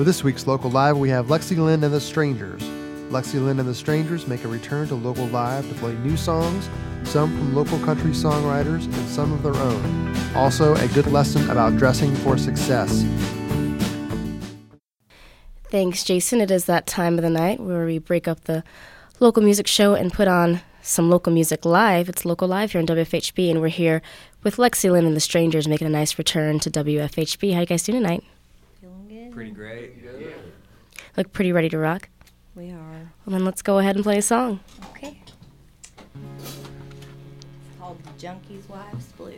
For this week's Local Live, we have Lexi Lynn and the Strangers. Lexi Lynn and the Strangers make a return to Local Live to play new songs, some from local country songwriters and some of their own. Also, a good lesson about dressing for success. Thanks, Jason. It is that time of the night where we break up the local music show and put on some local music live. It's local live here on WFHB, and we're here with Lexi Lynn and the Strangers making a nice return to WFHB. How you guys doing tonight? Feeling good? Pretty great. Look pretty ready to rock. We are. Well, then let's go ahead and play a song. Okay. It's called Junkie's Wife's Blues.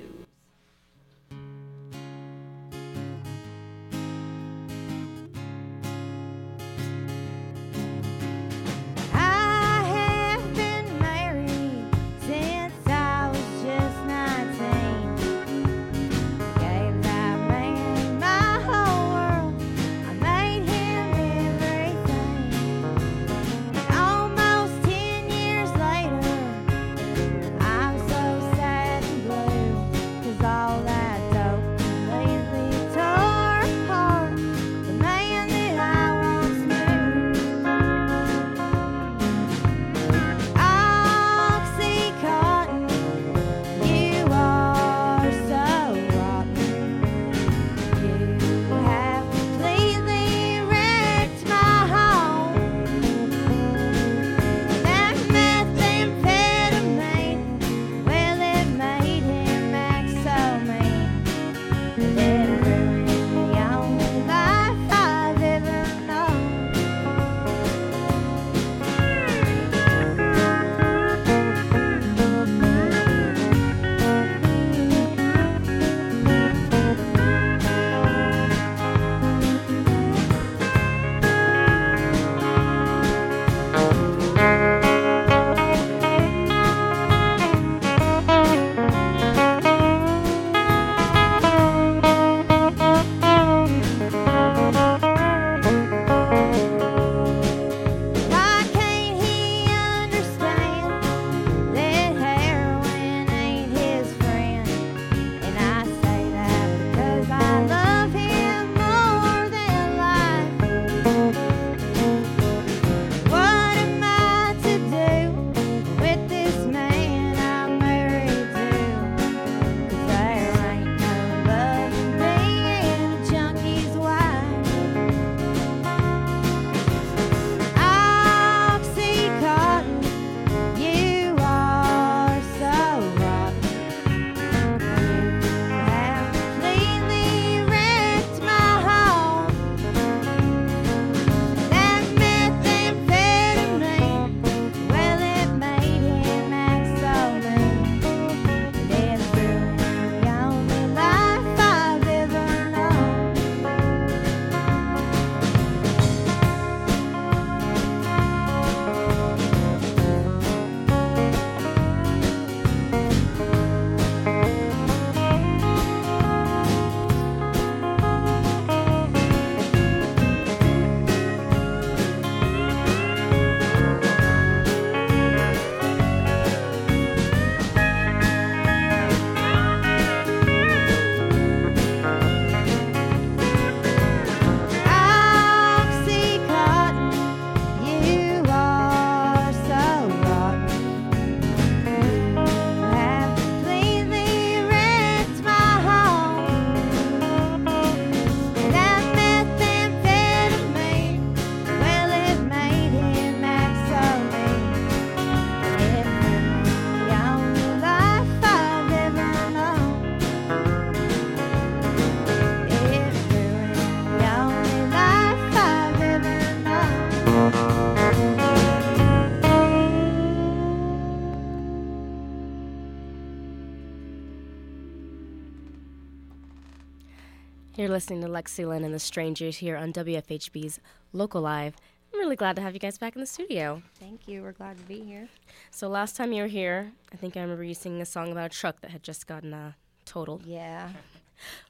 Listening to Lexi Lynn and the Strangers here on WFHB's Local Live. I'm really glad to have you guys back in the studio. Thank you. We're glad to be here. So last time you were here, I think I remember you singing a song about a truck that had just gotten uh, totaled. Yeah.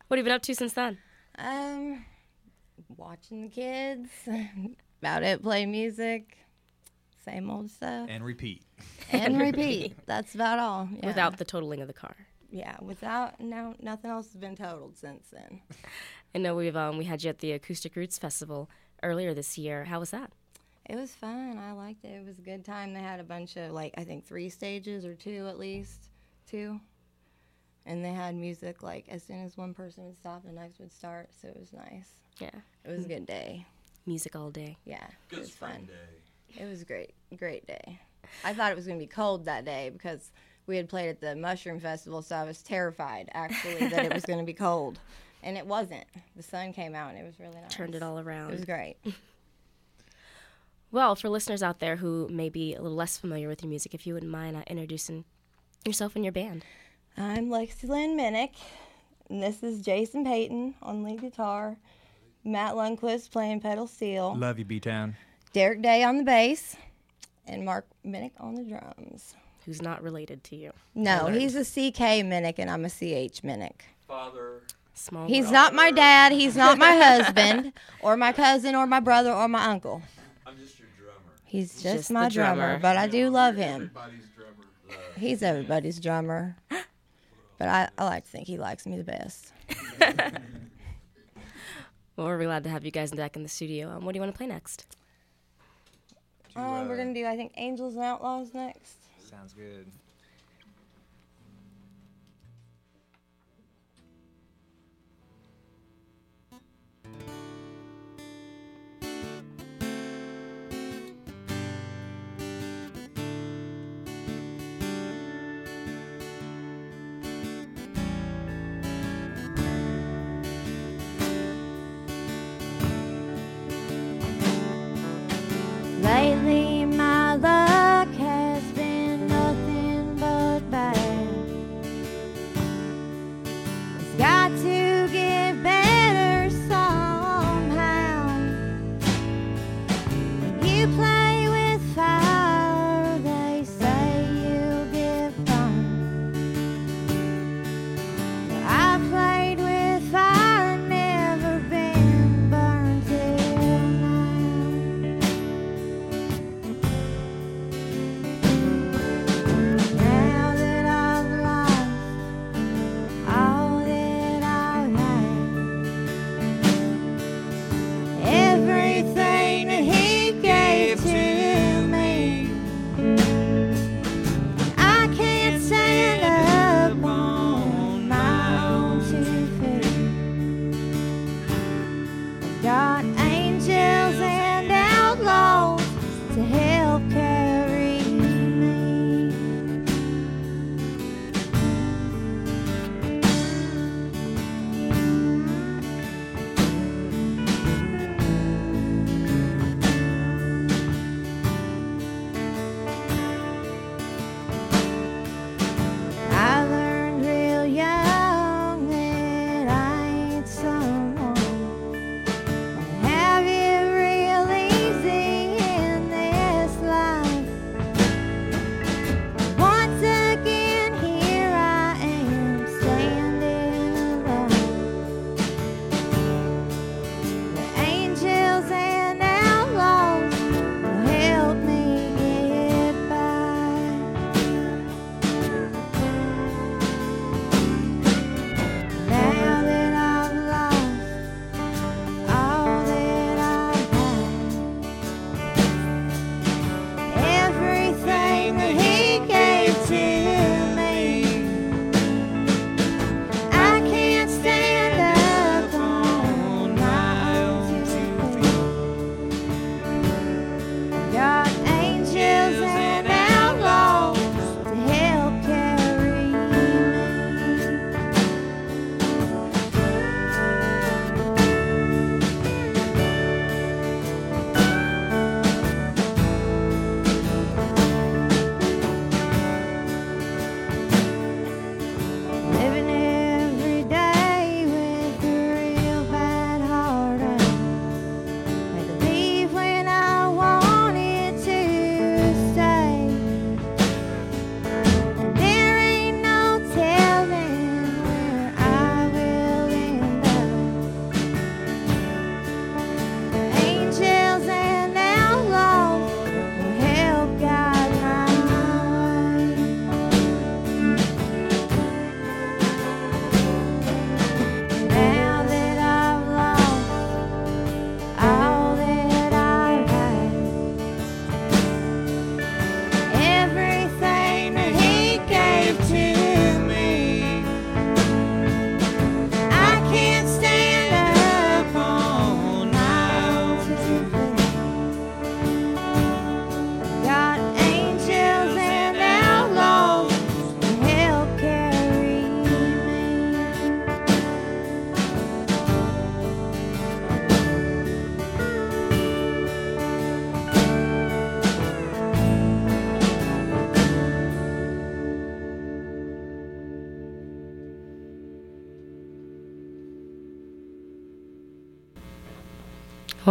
What have you been up to since then? Um, watching the kids. About it. Play music. Same old stuff. And repeat. And repeat. That's about all. Yeah. Without the totaling of the car. Yeah, without no nothing else has been totaled since then. I know we've um, we had you at the Acoustic Roots Festival earlier this year. How was that? It was fun. I liked it. It was a good time. They had a bunch of like I think three stages or two at least, two. And they had music like as soon as one person would stop, the next would start. So it was nice. Yeah, It was a good day. music all day. Yeah, it Good was fun. day. It was great, great day. I thought it was gonna be cold that day because we had played at the Mushroom Festival, so I was terrified actually that it was gonna be cold, and it wasn't. The sun came out and it was really nice. Turned it all around. It was great. Well, for listeners out there who may be a little less familiar with your music, if you wouldn't mind uh, introducing yourself and your band. I'm Lexi Lynn Minnick, and this is Jason Payton on lead guitar, Matt Lundquist playing pedal steel, Love you, B Town. Darrick Day on the bass, and Mark Minnick on the drums. Who's not related to you? No, he's a CK Minnick, and I'm a CH Minnick. Father. Small. He's world. not my dad, he's not my husband, or my cousin, or my brother, or my uncle. I'm just your drummer. He's just, Just my drummer. drummer, but I do love him. Everybody's drummer. He's everybody's drummer. But I, I like to think he likes me the best. Well, we're glad to have you guys back in the studio. Um, what do you want to play next? Uh, we're gonna do, I think, Angels and Outlaws next. Sounds good. Lately,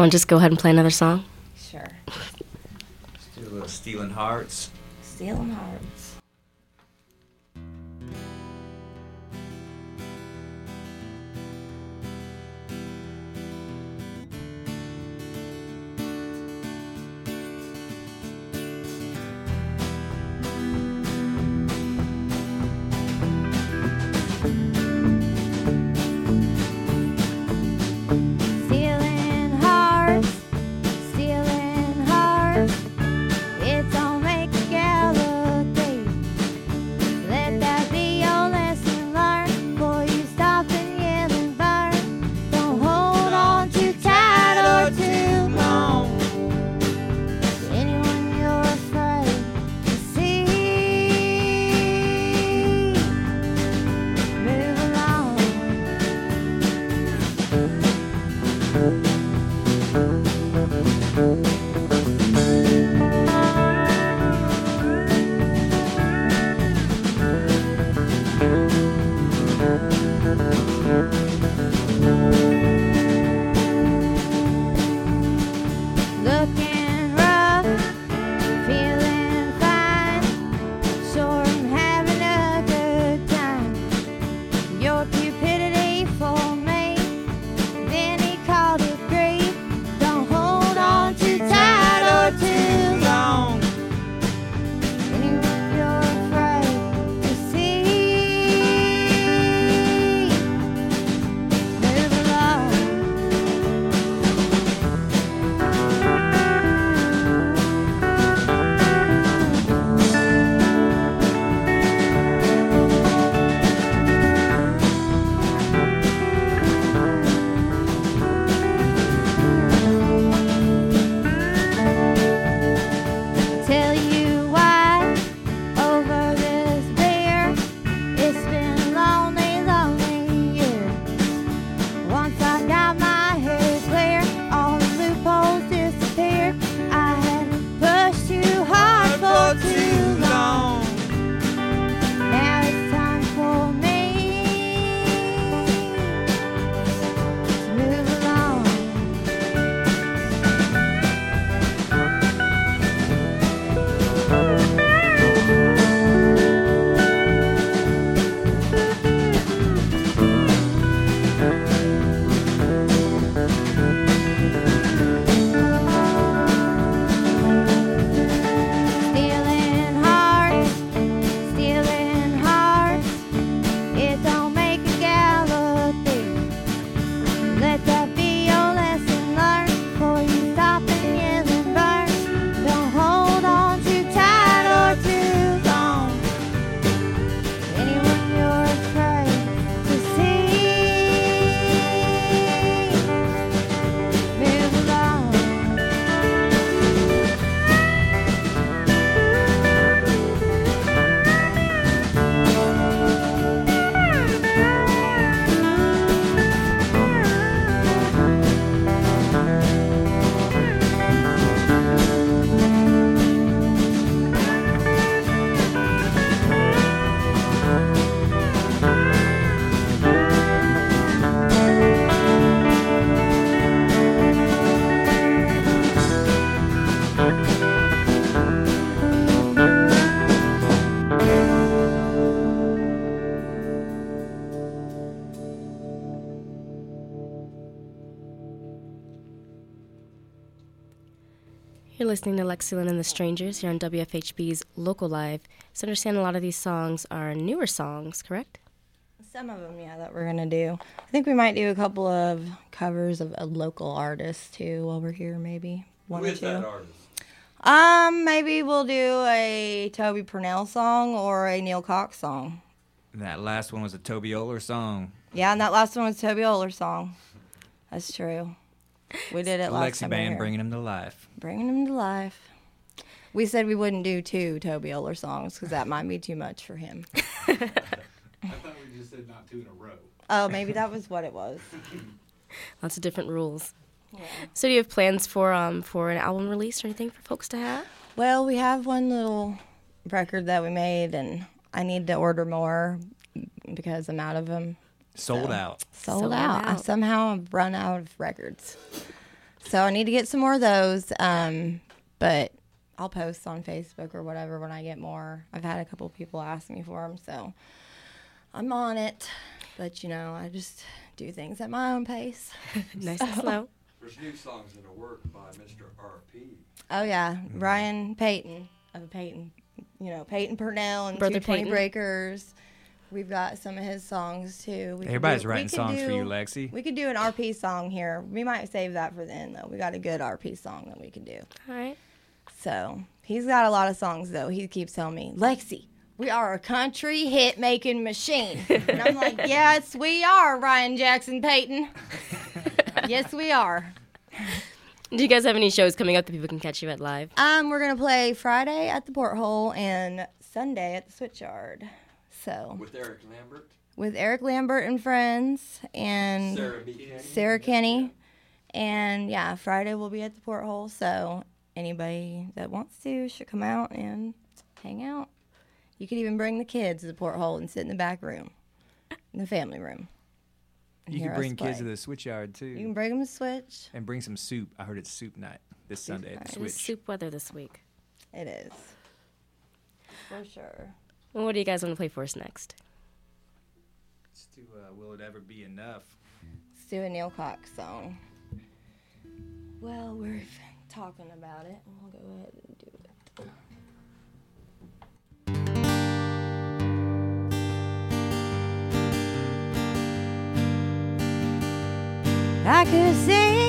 Want to just go ahead and play another song? Sure. Let's do a little Stealing Hearts. Stealing hearts. Listening to Lexi Lynn and the Strangers here on WFHB's Local Live. So I understand a lot of these songs are newer songs, correct? Some of them, yeah, that we're gonna do. I think we might do a couple of covers of a local artist too while we're here, maybe one Who or is two. that artist? Um, maybe we'll do a Tobey Purnell song or a Neil Cox song. That last one was a Toby Oler song. Yeah, and that last one was Toby Oler song. That's true. We did it last Lexi time. we were Band bringing him to life. bringing him to life. We said we wouldn't do two Toby Oler songs because that might be too much for him. I thought we just said not two in a row. Oh, maybe that was what it was. Lots of different rules. So do you have plans for um for an album release or anything for folks to have? Well, we have one little record that we made, and I need to order more because I'm out of them. Sold So. out. Sold, Sold out. I somehow have run out of records. So I need to get some more of those. Um, but I'll post on Facebook or whatever when I get more. I've had a couple people ask me for them, so I'm on it. But you know, I just do things at my own pace. nice and slow. There's new songs in the work by Mr. RP. Oh yeah, Ryan Payton of Payton, you know Peyton Purnell and Brother 220 Peyton. Breakers. We've got some of his songs too. We Everybody's do- writing could songs for you, Lexi. We could do an RP song here. We might save that for the end though. We got a good RP song that we could do. All right. So he's got a lot of songs though. He keeps telling me, Lexi, we are a country hit making machine. and I'm like, yes, we are, Ryan Jackson Payton. yes, we are. Do you guys have any shows coming up that people can catch you at live? Um, we're gonna play Friday at the Porthole and Sunday at the Switchyard. So With Eric Lambert, with Eric Lambert and friends and Sarah B. Kenny. Sarah Kenny. And yeah, Friday we'll be at the porthole. So anybody that wants to should come out and hang out. You could even bring the kids to the porthole and sit in the back room, in the family room. You hear can bring kids to play. the switchyard too, You can bring them to Switch. and bring some soup. I heard it's soup night this Sunday at the It is soup weather this week. It is. For sure. Well, what do you guys want to play for us next? Let's do, uh, Will it ever be enough? Let's do a Neil Cox song. Well, we're talking about it. We'll go ahead and do it. I could see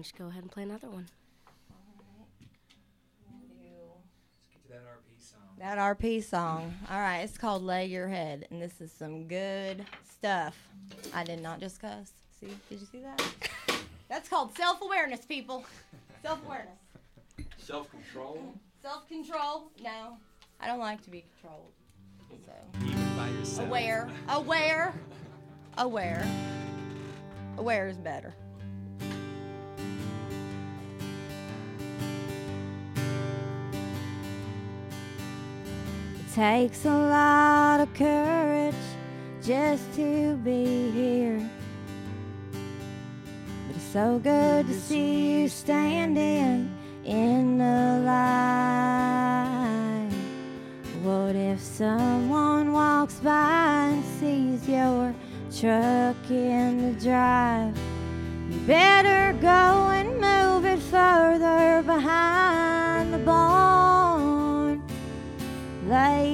Why don't go ahead and play another one? That RP song. That RP song. All right, it's called Lay Your Head, and this is some good stuff. I did not just cuss. See, did you see that? That's called self awareness, people. Self awareness. Self-control. Self control. No, I don't like to be controlled. So, Even by yourself. aware, aware, aware. Aware is better. Takes a lot of courage just to be here. But it's so good to see you standing in the light. What if someone walks by and sees your truck in the drive? You better go and move it further behind the barn. Lay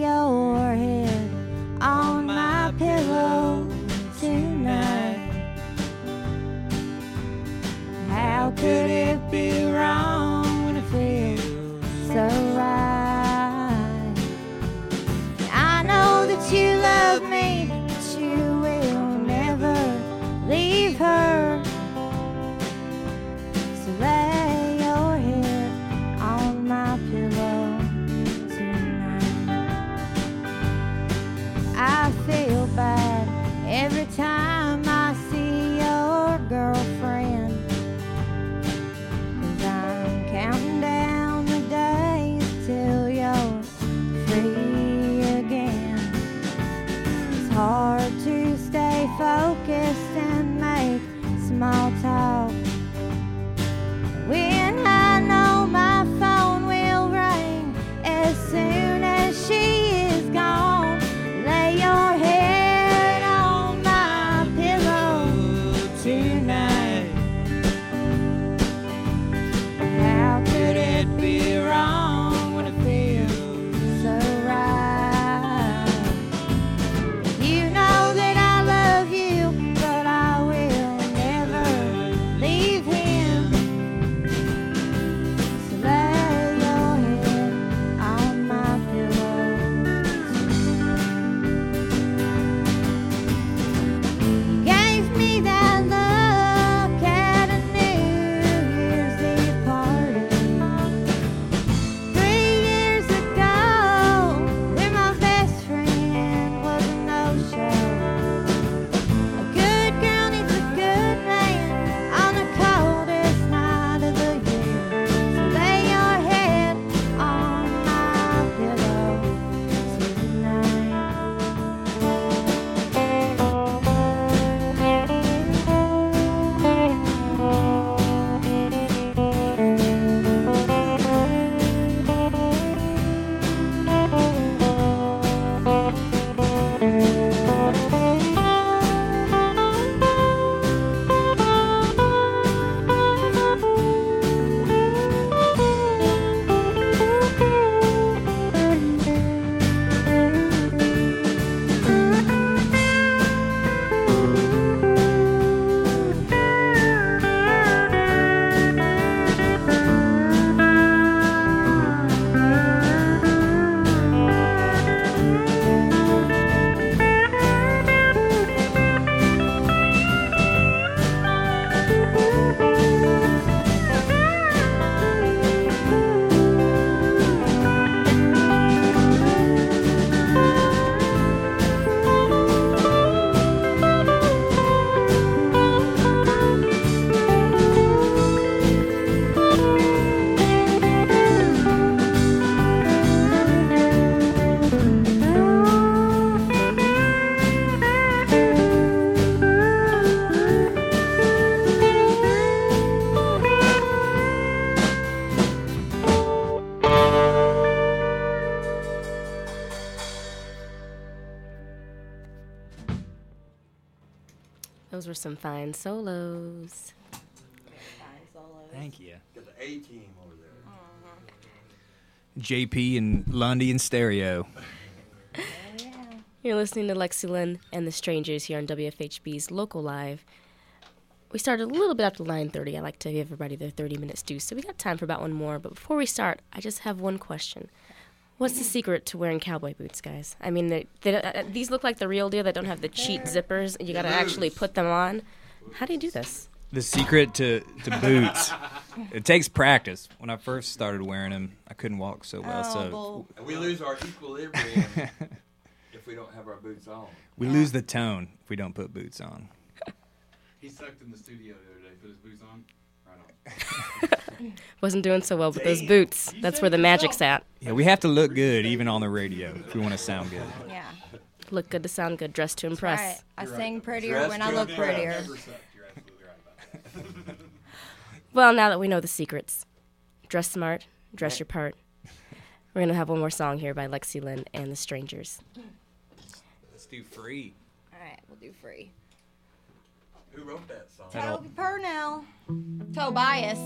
Those were some fine solos. Thank you. Got the A team over there. JP and Lundy and Stereo. You're listening to Lexi Lynn and the Strangers here on WFHB's Local Live. we started a little bit after 9.30. I like to give everybody their 30 minutes due, so we got time for about one more. But before we start, I just have one question. What's the secret to wearing cowboy boots, guys? I mean, they, they, uh, these look like the real deal. They don't have the cheat zippers. You got to actually put them on. How do you do this? The secret to, to boots, it takes practice. When I first started wearing them, I couldn't walk so well. Oh, so bull. We lose our equilibrium if we don't have our boots on. we lose the tone if we don't put boots on. He sucked in the studio the other day, put his boots on. Right on. Wasn't doing so well with those boots. That's where the magic's at. Yeah, we have to look good even on the radio if we want to sound good. Yeah. Look good to sound good, dress to impress. All right. I You're sing though. prettier Dress when I good. look Yeah, prettier. You're right. Well, now that we know the secrets, dress smart, dress your part. We're gonna have one more song here by Lexi Lynn and the Strangers. Let's do free. All right, we'll do free. Who wrote that song? Tobey Purnell. Tobias,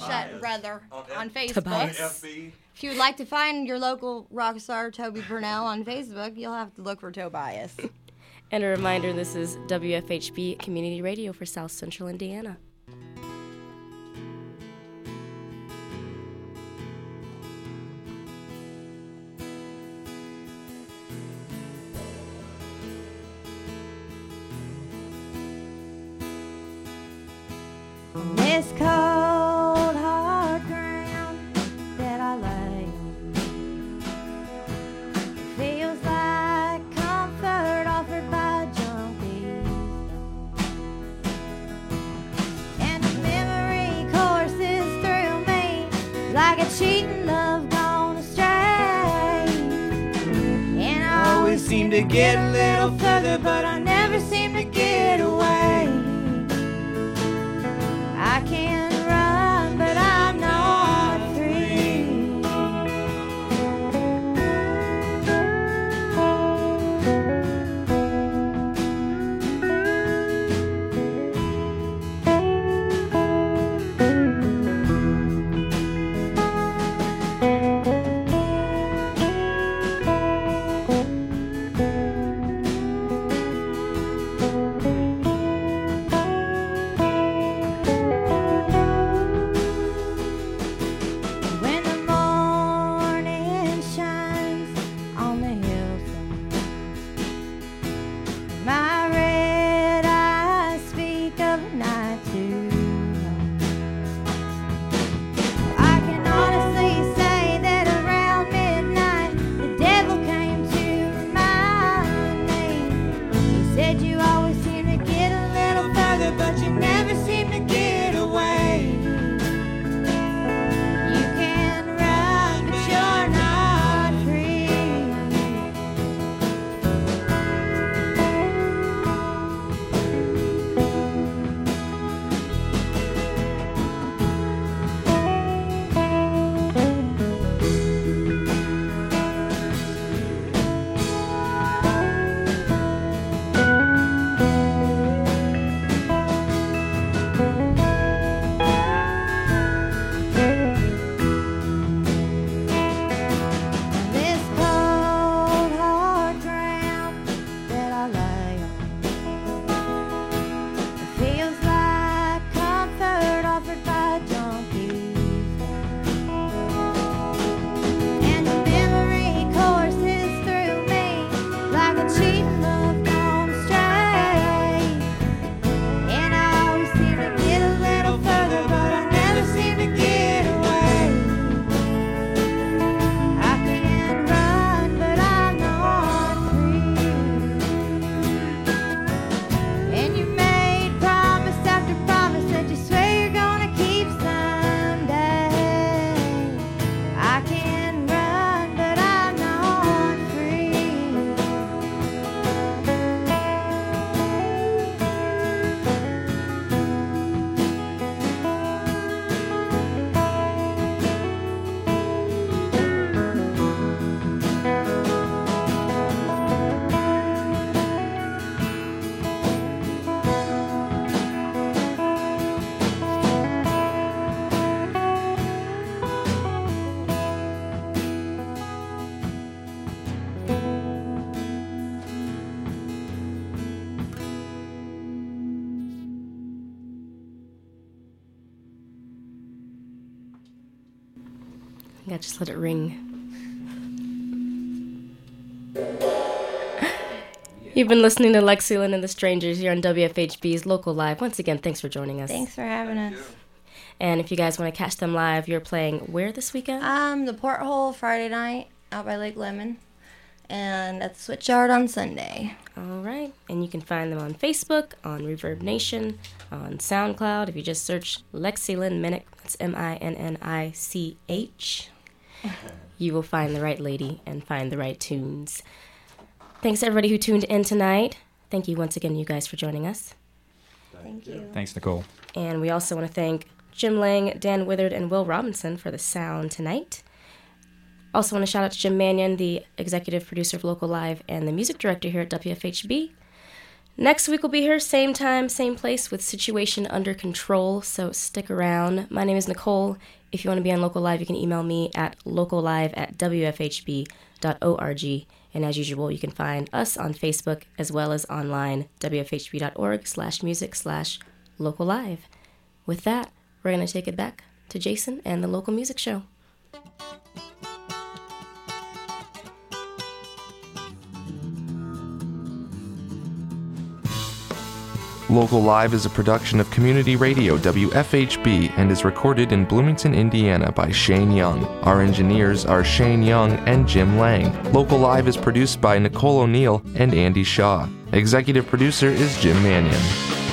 shut Tobias. rather, On F- on Facebook. Tobias. If you would like to find your local rock star Tobey Purnell on Facebook, you'll have to look for Tobias. And a reminder this is WFHB Community Radio for South Central Indiana. To get a little further, Yeah, just let it ring. You've been listening to Lexi Len and the Strangers here on WFHB's Local Live. Once again, thanks for joining us. Thanks for having us. And if you guys want to catch them live, you're playing where this weekend? Um, the Porthole Friday night out by Lake Lemon, and at the Switchyard on Sunday. All right. And you can find them on Facebook, on Reverb Nation, on SoundCloud. If you just search Lexi Len Minnich, that's M I N N I C H, you will find the right lady and find the right tunes. Thanks everybody who tuned in tonight. Thank you once again, you guys, for joining us. Thank you. Thanks, Nicole. And we also want to thank Jim Lang, Dan Withered, and Will Robinson for the sound tonight. Also, want to shout out to Jim Mannion, the executive producer of Local Live and the music director here at WFHB. Next week we'll be here, same time, same place, with Situation Under Control, so stick around. My name is Nicole. If you want to be on Local Live, you can email me at locallive at wfhb.org. And as usual, you can find us on Facebook as well as online, wfhb.org slash music slash local live. With that, we're going to take it back to Jason and the local music show. Local Live is a production of Community Radio WFHB and is recorded in Bloomington, Indiana by Shane Young. Our engineers are Shane Young and Jim Lang. Local Live is produced by Nicole O'Neill and Andy Shaw. Executive producer is Jim Mannion.